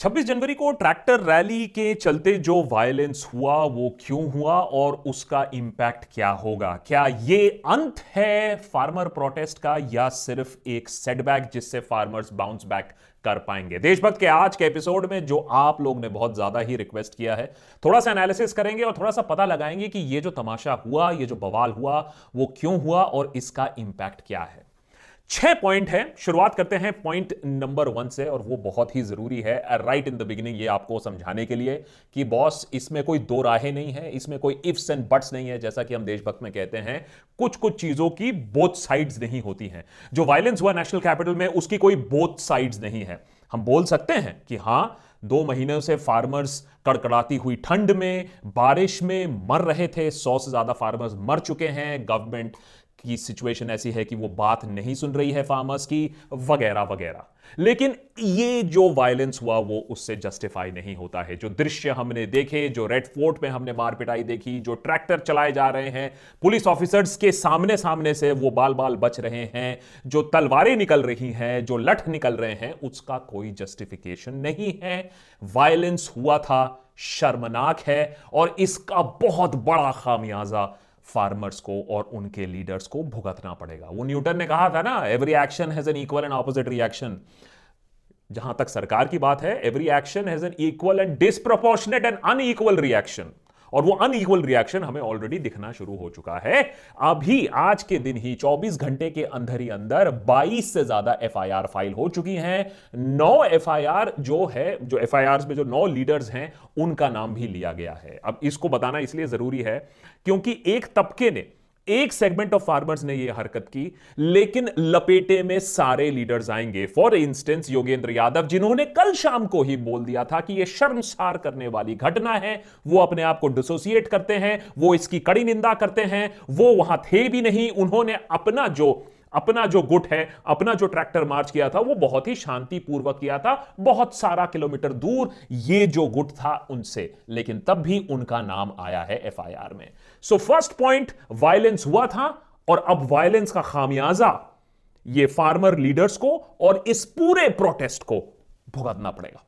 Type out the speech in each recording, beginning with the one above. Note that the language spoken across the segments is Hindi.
26 जनवरी को ट्रैक्टर रैली के चलते जो वायलेंस हुआ, वो क्यों हुआ और उसका इंपैक्ट क्या होगा? क्या ये अंत है फार्मर प्रोटेस्ट का या सिर्फ़ एक सेटबैक जिससे फार्मर्स बाउंस बैक कर पाएँगे? देशभक्त के आज के एपिसोड में जो आप लोग ने बहुत ज़्यादा ही रिक्वेस्ट किया है, थोड़ा सा एनालिसिस करेंगे और थोड़ा सा पता लगाएँगे कि ये जो तमाशा हुआ, ये जो बवाल हुआ, वो क्यों हुआ और इसका इंपैक्ट क्या है। छह पॉइंट है। शुरुआत करते हैं पॉइंट नंबर वन से, और वो बहुत ही ज़रूरी है राइट इन द बिगिनिंग ये आपको समझाने के लिए कि बॉस इसमें कोई दो राहें नहीं है, इसमें कोई इफ्स एंड बट्स नहीं है, जैसा कि हम देशभक्त में कहते हैं कुछ कुछ चीज़ों की बोथ साइड्स नहीं होती हैं। जो वायलेंस हुआ नेशनल कैपिटल में, उसकी कोई बोथ साइड्स नहीं है। हम बोल सकते हैं कि हाँ, दो महीनों से फार्मर्स कड़कड़ाती हुई ठंड में, बारिश में मर रहे थे, सौ से ज़्यादा फार्मर्स मर चुके हैं गवर्नमेंट की सिचुएशन ऐसी है कि वो बात नहीं सुन रही है फार्मर्स की, वगैरह वगैरह। लेकिन ये जो वायलेंस हुआ, वो उससे जस्टिफाई नहीं होता है। जो दृश्य हमने देखे, जो रेड फोर्ट में हमने मार पिटाई देखी, जो ट्रैक्टर चलाए जा रहे हैं पुलिस ऑफिसर्स के सामने सामने से वो बाल बाल बच रहे हैं, जो तलवारें निकल रही हैं, जो लठ निकल रहे हैं, उसका कोई जस्टिफिकेशन नहीं है। वायलेंस हुआ था, शर्मनाक है, और इसका बहुत बड़ा खामियाजा फार्मर्स को और उनके लीडर्स को भुगतना पड़ेगा। वो न्यूटन ने कहा था ना every action has an equal and opposite reaction जहाँ तक सरकार की बात है every action has an equal and disproportionate and unequal reaction और वो अनईक्वल रिएक्शन हमें ऑलरेडी दिखना शुरू हो चुका है। अभी आज के दिन ही 24 घंटे के अंदर ही अंदर 22 से ज़्यादा एफआईआर फ़ाइल हो चुकी हैं। नौ एफआईआर जो है, जो एफआईआर में जो नौ लीडर्स हैं, उनका नाम भी लिया गया है। अब इसको बताना इसलिए ज़रूरी है क्योंकि एक तबके ने एक सेगमेंट ऑफ़ फार्मर्स ने यह हरकत की, लेकिन लपेटे में सारे लीडर्स आएँगे। फॉर इंस्टेंस योगेंद्र यादव, जिन्होंने कल शाम को ही बोल दिया था कि यह शर्मसार करने वाली घटना है, वो अपने आप को डिसोसिएट करते हैं, वो इसकी कड़ी निंदा करते हैं, वो वहाँ थे भी नहीं, उन्होंने अपना जो अपना जो गुट है, अपना जो ट्रैक्टर मार्च किया था, वो बहुत ही शांतिपूर्वक किया था। बहुत सारा किलोमीटर दूर ये जो गुट था उनसे, लेकिन तब भी उनका नाम आया है एफआईआर में। सो फ़र्स्ट पॉइंट वायलेंस हुआ था, और अब वायलेंस का खामियाजा, ये फार्मर लीडर्स को और इस पूरे प्रोटेस्ट को भुगतना पड़ेगा।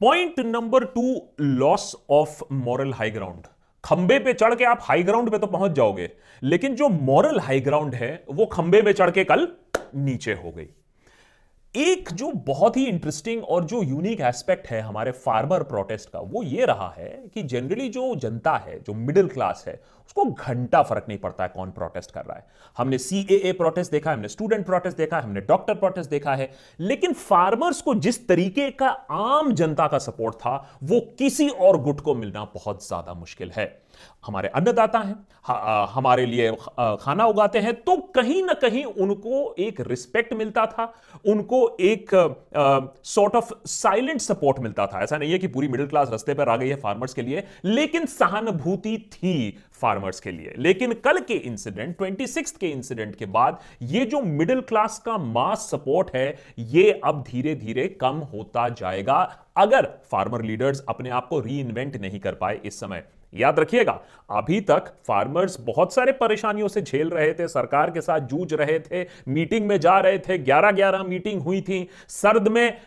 Point number two loss of moral high ground खंबे पे चढ़ के आप हाई ग्राउंड पे तो पहुँच जाओगे। लेकिन जो मॉरल हाई ग्राउंड है, वो खंबे पे चढ़ के कल नीचे हो गई। एक जो बहुत ही इंटरेस्टिंग और जो यूनिक एस्पेक्ट है हमारे फार्मर प्रोटेस्ट का, वो ये रहा है कि जनरली जो जनता है, जो मिडिल क्लास है, उसको घंटा फ़र्क नहीं पड़ता है कौन प्रोटेस्ट कर रहा है। हमने सी ए प्रोटेस्ट देखा, हमने स्टूडेंट प्रोटेस्ट देखा, हमने डॉक्टर प्रोटेस्ट देखा है, लेकिन फार्मर्स को जिस तरीके का आम जनता का सपोर्ट था, वो किसी और गुट को मिलना बहुत ज़्यादा मुश्किल है। हमारे अन्नदाता हैं हमारे लिए खाना उगाते हैं तो कहीं ना कहीं उनको एक रिस्पेक्ट मिलता था, उनको एक सॉर्ट ऑफ़ साइलेंट सपोर्ट मिलता था। ऐसा नहीं है कि पूरी मिडिल क्लास रस्ते पर आ गई है फार्मर्स के लिए, लेकिन सहानुभूति थी फार्मर्स के लिए। लेकिन कल के इंसिडेंट ट्वेंटी के इंसिडेंट के बाद, ये जो मिडिल क्लास का मास सपोर्ट है, ये अब धीरे धीरे कम होता जाएगा, अगर फार्मर लीडर्स अपने आप को री नहीं कर पाए इस समय। याद रखिएगा, अभी तक फार्मर्स बहुत सारे परेशानियों से झेल रहे थे, सरकार के साथ जूझ रहे थे मीटिंग में जा रहे थे 11-11 मीटिंग हुई थी, सर्द में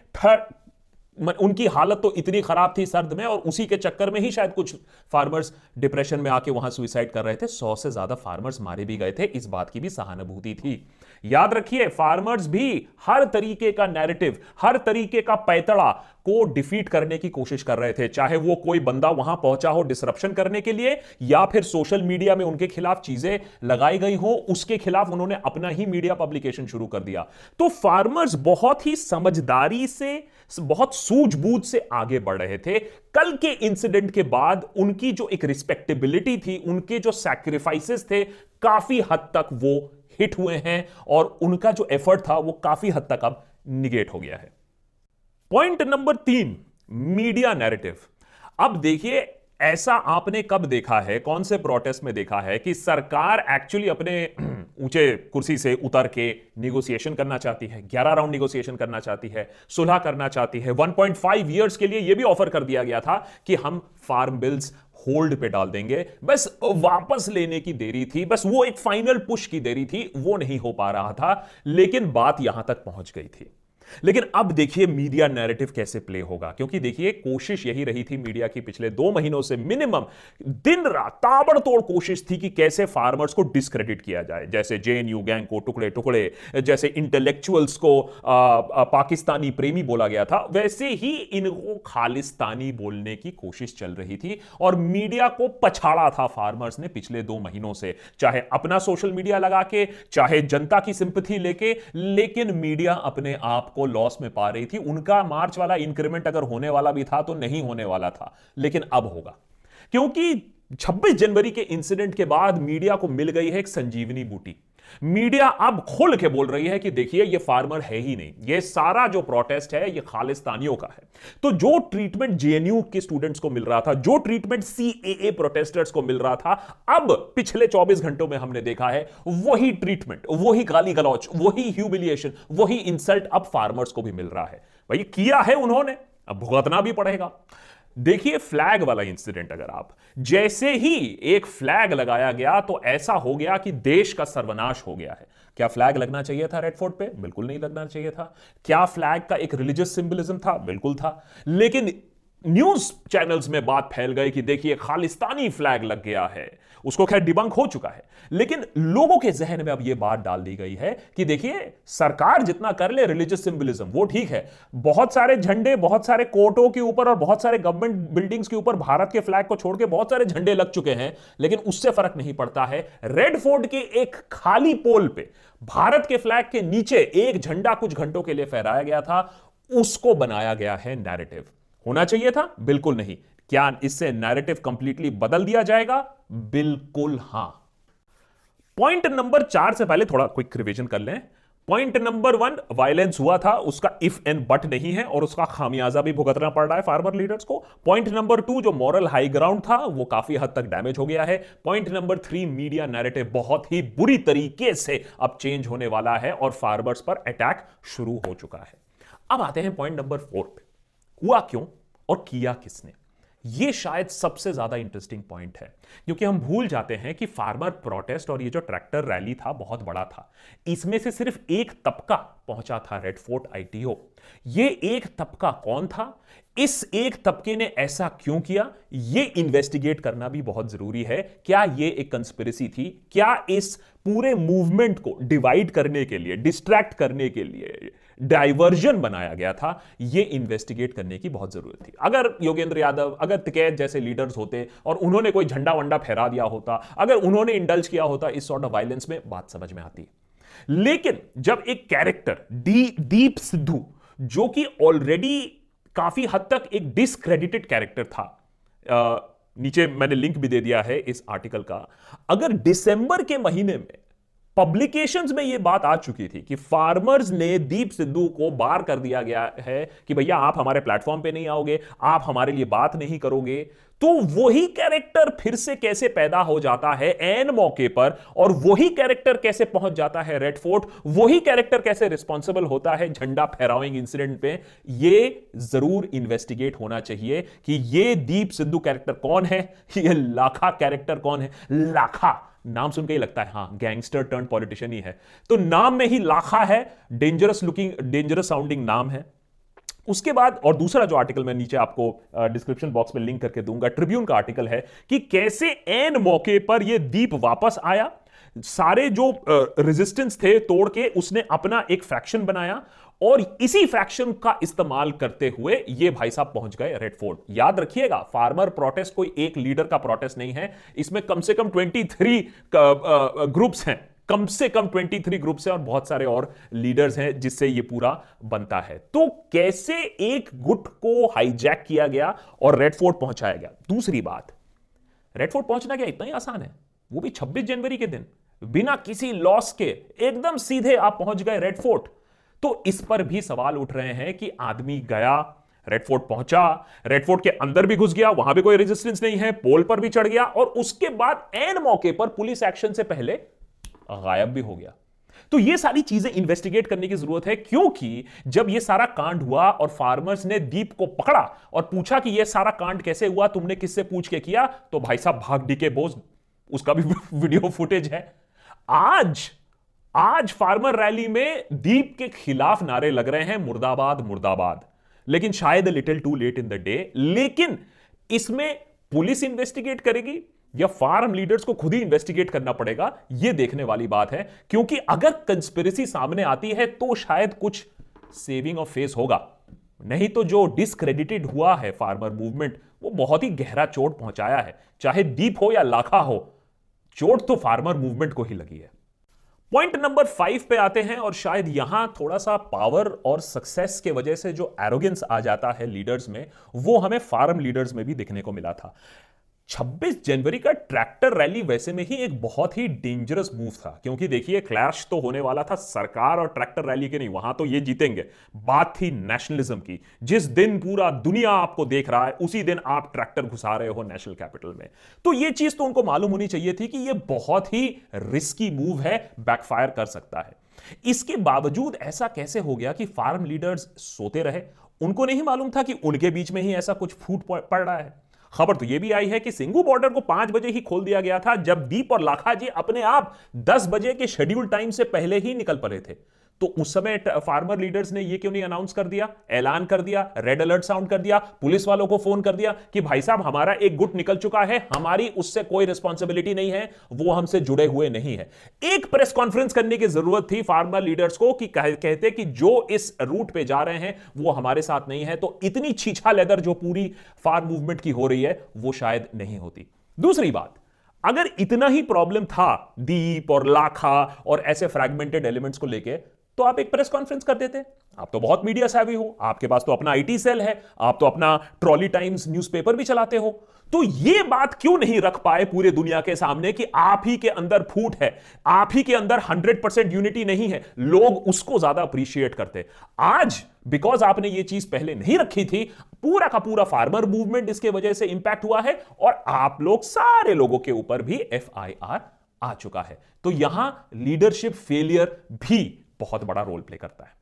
उनकी हालत तो इतनी खराब थी सर्द में और उसी के चक्कर में ही शायद कुछ फार्मर्स डिप्रेशन में आके वहाँ सुइसाइड कर रहे थे। सौ से ज़्यादा फार्मर्स मारे भी गए थे, इस बात की भी सहानुभूति थी। याद रखिए फार्मर्स भी हर तरीके का नैरेटिव हर तरीके का पैतड़ा को डिफीट करने की कोशिश कर रहे थे। चाहे वो कोई बंदा वहाँ पहुँचा हो डिसरप्शन करने के लिए, या फिर सोशल मीडिया में उनके खिलाफ चीज़ें लगाई गई हो, उसके खिलाफ उन्होंने अपना ही मीडिया पब्लिकेशन शुरू कर दिया। तो फार्मर्स बहुत ही समझदारी से, बहुत सूझबूझ से आगे बढ़ रहे थे। कल के इंसिडेंट के बाद उनकी जो एक रिस्पेक्टेबिलिटी थी, उनके जो सैक्रिफाइसेस थे, काफ़ी हद तक वो हिट हुए हैं और उनका जो एफर्ट था वो काफ़ी हद तक अब निगेट हो गया है। पॉइंट नंबर तीन मीडिया नैरेटिव अब देखिए, ऐसा आपने कब देखा है, कौन से प्रोटेस्ट में देखा है कि सरकार एक्चुअली अपने ऊँचे कुर्सी से उतर के निगोसिएशन करना चाहती है 11 राउंड निगोसिएशन करना चाहती है, सुलह करना चाहती है। 1.5 ईयर्स के लिए यह भी ऑफ़र कर दिया गया था कि हम फार्म बिल्स होल्ड पे डाल देंगे। बस वापस लेने की देरी थी, बस वो एक फाइनल पुश की देरी थी, वो नहीं हो पा रहा था, लेकिन बात यहाँ तक पहुँच गई थी। लेकिन अब देखिए मीडिया नैरेटिव कैसे प्ले होगा क्योंकि देखिए कोशिश यही रही थी मीडिया की पिछले दो महीनों से मिनिमम दिन रात ताबड़तोड़ कोशिश थी कि कैसे फार्मर्स को डिस्क्रेडिट किया जाए। जैसे जेएनयू गैंग को टुकड़े टुकड़े जैसे इंटेलेक्चुअल्स को आ, आ, पाकिस्तानी प्रेमी बोला गया था वैसे ही इनको खालिस्तानी बोलने की कोशिश चल रही थी और मीडिया को पछाड़ा था फार्मर्स ने पिछले दो महीनों से। चाहे अपना सोशल मीडिया लगा के चाहे जनता की सिंपथी लेके लेकिन मीडिया अपने आप को लॉस में पा रही थी। उनका मार्च वाला इंक्रीमेंट अगर होने वाला भी था तो नहीं होने वाला था, लेकिन अब होगा। क्योंकि 26 जनवरी के इंसिडेंट के बाद मीडिया को मिल गई है एक संजीवनी बूटी। मीडिया अब खुल के बोल रही है कि देखिए, ये फार्मर है ही नहीं। ये सारा जो प्रोटेस्ट है, ये खालिस्तानियों का है। तो जो ट्रीटमेंट जेएनयू के स्टूडेंट्स को मिल रहा था, जो ट्रीटमेंट सीएए प्रोटेस्टर्स को मिल रहा था, अब पिछले 24 घंटों में हमने देखा है, वही ट्रीटमेंट वही गाली गलौच वही ह्यूमिलिएशन वही इंसल्ट अब फार्मर्स को भी मिल रहा है। भाई, किया है उन्होंने, अब भुगतना भी पड़ेगा। देखिए फ्लैग वाला इंसिडेंट अगर आप, जैसे ही एक फ्लैग लगाया गया तो ऐसा हो गया कि देश का सर्वनाश हो गया है। क्या फ्लैग लगना चाहिए था रेड फोर्ट पे? बिल्कुल नहीं लगना चाहिए था। क्या फ्लैग का एक रिलीजियस सिंबलिज्म था? बिल्कुल था। लेकिन न्यूज़ चैनल्स में बात फैल गई कि देखिए खालिस्तानी फ्लैग लग गया है। उसको खैर डिबंक हो चुका है। लेकिन लोगों के जहन में अब यह बात डाल दी गई है कि देखिए, सरकार जितना कर ले रिलीजियस सिंबलिज्म वो ठीक है। बहुत सारे झंडे, बहुत सारे कोर्टों के ऊपर और बहुत सारे गवर्नमेंट बिल्डिंग्स के ऊपर भारत के फ्लैग को छोड़ के बहुत सारे झंडे लग चुके हैं, लेकिन उससे फ़र्क नहीं पड़ता है। रेड फोर्ट के एक खाली पोल पे भारत के फ्लैग के नीचे एक झंडा कुछ घंटों के लिए फहराया गया था, उसको बनाया गया है नैरेटिव होना चाहिए था? बिल्कुल नहीं। क्या इससे नैरेटिव कंप्लीटली बदल दिया जाएगा? बिल्कुल हाँ। पॉइंट नंबर चार से पहले थोड़ा क्विक रिविजन कर लें। पॉइंट नंबर वन वायलेंस हुआ था, उसका इफ़ एंड बट नहीं है और उसका खामियाजा भी भुगतना पड़ रहा है फार्मर लीडर्स को। पॉइंट नंबर टू जो मॉरल हाई ग्राउंड था, वो काफ़ी हद तक डैमेज हो गया है। Point number three media narrative बहुत ही बुरी तरीके से अब चेंज होने वाला है और फार्मर्स पर अटैक शुरू हो चुका है। अब आते हैं पॉइंट नंबर फोर पे। हुआ क्यों और किया किसने? ये शायद सबसे ज़्यादा इंटरेस्टिंग पॉइंट है, क्योंकि हम भूल जाते हैं कि फार्मर प्रोटेस्ट और ये जो ट्रैक्टर रैली था, बहुत बड़ा था। इसमें से सिर्फ़ एक तबका पहुँचा था रेड फोर्ट आईटीओ ये एक तबका कौन था? इस एक तबके ने ऐसा क्यों किया? ये इन्वेस्टिगेट करना भी बहुत ज़रूरी है। क्या ये एक कंस्पिरेसी थी? क्या इस पूरे मूवमेंट को डिवाइड करने के लिए डिस्ट्रैक्ट करने के लिए डाइवर्जन बनाया गया था यह इन्वेस्टिगेट करने की बहुत ज़रूरत थी। अगर योगेंद्र यादव अगर तिकैत जैसे लीडर्स होते और उन्होंने कोई झंडा वंडा फहरा दिया होता अगर उन्होंने इंडल्ज किया होता इस सॉर्ट ऑफ़ वायलेंस में बात समझ में आती। लेकिन जब एक कैरेक्टर डी दीप सिद्धू जो कि ऑलरेडी काफ़ी हद तक एक डिसक्रेडिटेड कैरेक्टर था आ, नीचे मैंने लिंक भी दे दिया है इस आर्टिकल का अगर दिसंबर के महीने में पब्लिकेशंस में यह बात आ चुकी थी कि फार्मर्स ने दीप सिद्धू को बार कर दिया गया है कि भैया, आप हमारे प्लेटफॉर्म पे नहीं आओगे, आप हमारे लिए बात नहीं करोगे। तो वही कैरेक्टर फिर से कैसे पैदा हो जाता है एन मौके पर और वही कैरेक्टर कैसे पहुँच जाता है रेड फोर्ट वही कैरेक्टर कैसे रिस्पॉन्सिबल होता है झंडा फहराविंग इंसिडेंट पे, ये ज़रूर इन्वेस्टिगेट होना चाहिए कि ये दीप सिद्धू कैरेक्टर कौन है? ये लाखा कैरेक्टर कौन है? लाखा नाम सुन के ही लगता है हाँ गैंगस्टर टर्न पॉलिटिशियन ही है। तो नाम में ही लाखा है डेंजरस लुकिंग डेंजरस साउंडिंग नाम है। उसके बाद, और दूसरा जो आर्टिकल मैं नीचे आपको डिस्क्रिप्शन बॉक्स में लिंक करके दूँगा ट्रिब्यून का आर्टिकल है कि कैसे एन मौके पर यह दीप वापस आया। सारे जो रेजिस्टेंस थे तोड़ के, उसने अपना एक फ्रैक्शन बनाया और इसी फ्रैक्शन का इस्तेमाल करते हुए ये भाई साहब पहुँच गए रेड फोर्ट याद रखिएगा फार्मर प्रोटेस्ट कोई एक लीडर का प्रोटेस्ट नहीं है। इसमें कम से कम 23 ग्रुप्स हैं। कम से कम 23 ग्रुप्स हैं और बहुत सारे और लीडर्स हैं जिससे ये पूरा बनता है। तो कैसे एक गुट को हाईजैक किया गया और रेड फोर्ट पहुँचाया गया? दूसरी बात रेड फोर्ट पहुँचना क्या इतना ही आसान है? वो भी 26 जनवरी के दिन। बिना किसी लॉस के एकदम सीधे आप पहुँच गए रेड फोर्ट तो इस पर भी सवाल उठ रहे हैं कि आदमी गया रेडफोर्ट पहुँचा रेडफोर्ट के अंदर भी घुस गया, वहाँ भी कोई रेजिस्टेंस नहीं है पोल पर भी चढ़ गया और उसके बाद एन मौके पर पुलिस एक्शन से पहले गायब भी हो गया। तो ये सारी चीज़ें इन्वेस्टिगेट करने की ज़रूरत है, क्योंकि जब ये सारा कांड हुआ और फार्मर्स ने दीप को पकड़ा और पूछा कि ये सारा कांड कैसे हुआ, तुमने किससे पूछ के किया तो भाई साहब भाग डी के बोझ उसका भी वीडियो फुटेज है। आज आज फार्मर रैली में दीप के खिलाफ नारे लग रहे हैं मुर्दाबाद मुर्दाबाद। लेकिन शायद little too late in the day लेकिन इसमें पुलिस इन्वेस्टिगेट करेगी या फार्म लीडर्स को खुद ही इन्वेस्टिगेट करना पड़ेगा यह देखने वाली बात है। क्योंकि अगर कंस्पिरेसी सामने आती है तो शायद कुछ सेविंग ऑफ़ फेस होगा। नहीं तो जो डिसक्रेडिटेड हुआ है फार्मर मूवमेंट वो बहुत ही गहरा चोट पहुँचाया है। चाहे दीप हो या लाखा हो, चोट तो फार्मर मूवमेंट को ही लगी है। पॉइंट नंबर फाइव पे आते हैं और शायद यहाँ थोड़ा सा पावर और सक्सेस के वजह से जो एरोगेंस आ जाता है लीडर्स में, वो हमें फार्म लीडर्स में भी देखने को मिला था। 26 जनवरी का ट्रैक्टर रैली वैसे में ही एक बहुत ही डेंजरस मूव था, क्योंकि देखिए क्लैश तो होने वाला था सरकार और ट्रैक्टर रैली के नहीं, वहाँ तो ये जीतेंगे। बात थी नेशनलिज्म की, जिस दिन पूरा दुनिया आपको देख रहा है, उसी दिन आप ट्रैक्टर घुसा रहे हो नेशनल कैपिटल में। तो ये चीज़ तो उनको मालूम होनी चाहिए थी कि ये बहुत ही रिस्की मूव है बैकफायर कर सकता है। इसके बावजूद ऐसा कैसे हो गया कि फार्म लीडर्स सोते रहे? उनको नहीं मालूम था कि उनके बीच में ही ऐसा कुछ फूट पड़ रहा है। खबर तो यह भी आई है कि सिंगू बॉर्डर को पाँच बजे ही खोल दिया गया था, जब दीप और लाखा जी अपने आप दस बजे के शेड्यूल टाइम से पहले ही निकल पड़े थे। तो उस समय फार्मर लीडर्स ने ये क्यों नहीं अनाउंस कर दिया? ऐलान कर दिया रेड अलर्ट साउंड कर दिया पुलिस वालों को फ़ोन कर दिया कि भाई साहब हमारा एक गुट निकल चुका है हमारी उससे कोई रिस्पॉन्सिबिलिटी नहीं है वो हमसे जुड़े हुए नहीं है। एक प्रेस कॉन्फ्रेंस करने की ज़रूरत थी फार्मर लीडर्स को कि कह, कहते कि जो इस रूट पे जा रहे हैं वो हमारे साथ नहीं है तो इतनी छीछा लेदर जो पूरी फार्म मूवमेंट की हो रही है वो शायद नहीं होती। दूसरी बात अगर इतना ही प्रॉब्लम था दीप और लाखा और ऐसे फ्रैगमेंटेड एलिमेंट्स को लेके तो आप एक प्रेस कॉन्फ्रेंस कर देते। आप तो बहुत मीडिया सेवी हो, आपके पास तो अपना आईटी सेल है, आप तो अपना ट्रॉली टाइम्स न्यूज़पेपर भी चलाते हो। तो ये बात क्यों नहीं रख पाए पूरे दुनिया के सामने कि आप ही के अंदर फूट है, आप ही के अंदर 100 परसेंट यूनिटी नहीं है, लोग उसको ज़्यादा अप्रिशिएट करते। आज बिकॉज़ आपने ये चीज़ पहले नहीं रखी थी, पूरा का पूरा फार्मर मूवमेंट इसके वजह से इंपैक्ट हुआ है और आप लोग सारे लोगों के ऊपर भी एफआईआर आ चुका है। तो यहाँ लीडरशिप फेलियर भी बहुत बड़ा रोल प्ले करता है।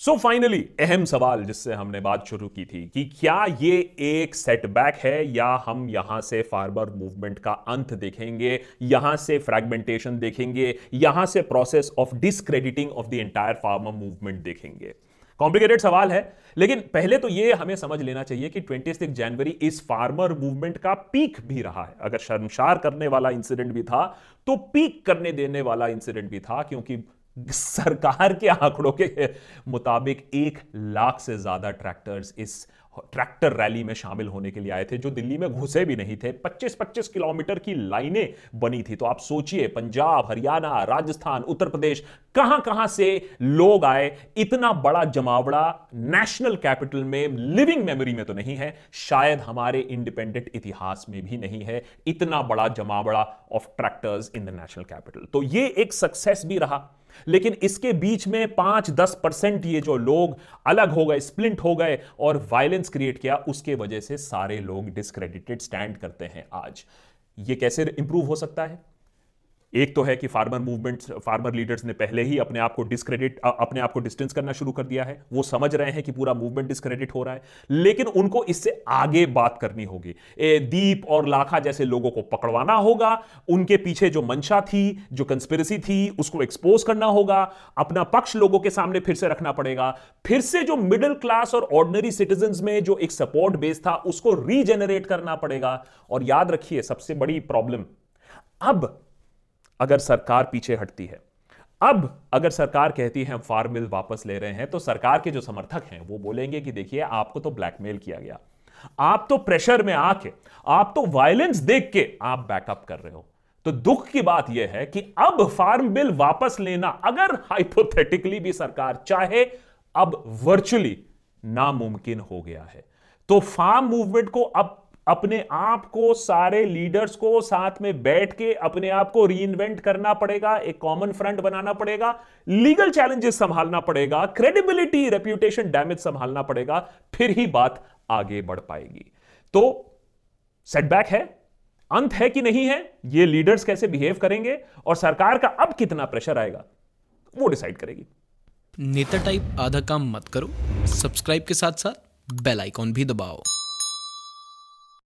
सो फाइनली अहम सवाल जिससे हमने बात शुरू की थी कि क्या ये एक सेटबैक है या हम यहाँ से फार्मर मूवमेंट का अंत देखेंगे, यहाँ से फ्रैगमेंटेशन देखेंगे, यहाँ से process of discrediting of the entire farmer movement देखेंगे। कॉम्प्लिकेटेड सवाल है, लेकिन पहले तो ये हमें समझ लेना चाहिए कि ट्वेंटी जनवरी इस फार्मर मूवमेंट का पीक भी रहा है। अगर शर्मशार करने वाला इंसिडेंट भी था तो पीक करने देने वाला इंसिडेंट भी था, क्योंकि सरकार के आंकड़ों के मुताबिक एक लाख से ज़्यादा ट्रैक्टर्स इस ट्रैक्टर रैली में शामिल होने के लिए आए थे, जो दिल्ली में घुसे भी नहीं थे। 25-25 किलोमीटर की लाइनें बनी थी। तो आप सोचिए, पंजाब, हरियाणा, राजस्थान, उत्तर प्रदेश कहाँ कहाँ से लोग आए? इतना बड़ा जमावड़ा नेशनल कैपिटल में लिविंग मेमोरी में तो नहीं है। शायद हमारे इंडिपेंडेंट इतिहास में भी नहीं है। इतना बड़ा जमावड़ा of tractors in the national capital तो ये एक सक्सेस भी रहा। लेकिन इसके बीच में पाँच दस परसेंट ये जो लोग अलग हो गए, स्प्लिंट हो गए और वायलेंस क्रिएट किया, उसके वजह से सारे लोग डिस्क्रेडिटेड स्टैंड करते हैं आज। ये कैसे इंप्रूव हो सकता है? एक तो है कि फार्मर मूवमेंट्स फार्मर लीडर्स ने पहले ही अपने आप को डिस्क्रेडिट अपने आप को डिस्टेंस करना शुरू कर दिया है। वो समझ रहे हैं कि पूरा मूवमेंट डिस्क्रेडिट हो रहा है। लेकिन उनको इससे आगे बात करनी होगी। दीप और लाखा जैसे लोगों को पकड़वाना होगा। उनके पीछे जो मंशा थी, जो कंस्पिरसी थी, उसको एक्सपोज करना होगा। अपना पक्ष लोगों के सामने फिर से रखना पड़ेगा। फिर से जो मिडिल क्लास और ऑर्डनरी सिटीजन में जो एक सपोर्ट बेस था, उसको रीजेनरेट करना पड़ेगा। और याद रखिए, सबसे बड़ी प्रॉब्लम अब अगर सरकार पीछे हटती है। अब अगर सरकार कहती है, हम फार्म बिल वापस ले रहे हैं तो सरकार के जो समर्थक हैं, वो बोलेंगे कि देखिए, आपको तो ब्लैकमेल किया गया। आप तो प्रेशर में आके, आप तो वायलेंस देख के आप बैकअप कर रहे हो। तो दुख की बात यह है कि अब फार्म बिल वापस लेना, अगर हाइपोथेटिकली भी सरकार चाहे, अब वर्चुअली नामुमकिन हो गया है। तो फार्म मूवमेंट को अब अपने आप को, सारे लीडर्स को साथ में बैठ के अपने आप को री करना पड़ेगा, एक कॉमन फ्रंट बनाना पड़ेगा लीगल चैलेंजेस संभालना पड़ेगा क्रेडिबिलिटी रेप्यूटेशन डैमेज संभालना पड़ेगा, फिर ही बात आगे बढ़ पाएगी। तो सेटबैक है, अंत है कि नहीं है, ये लीडर्स कैसे बिहेव करेंगे और सरकार का अब कितना प्रेशर आएगा, वो डिसाइड करेगी। नेता टाइप आधा काम मत करो सब्सक्राइब के साथ साथ बेल आइकॉन भी दबाओ।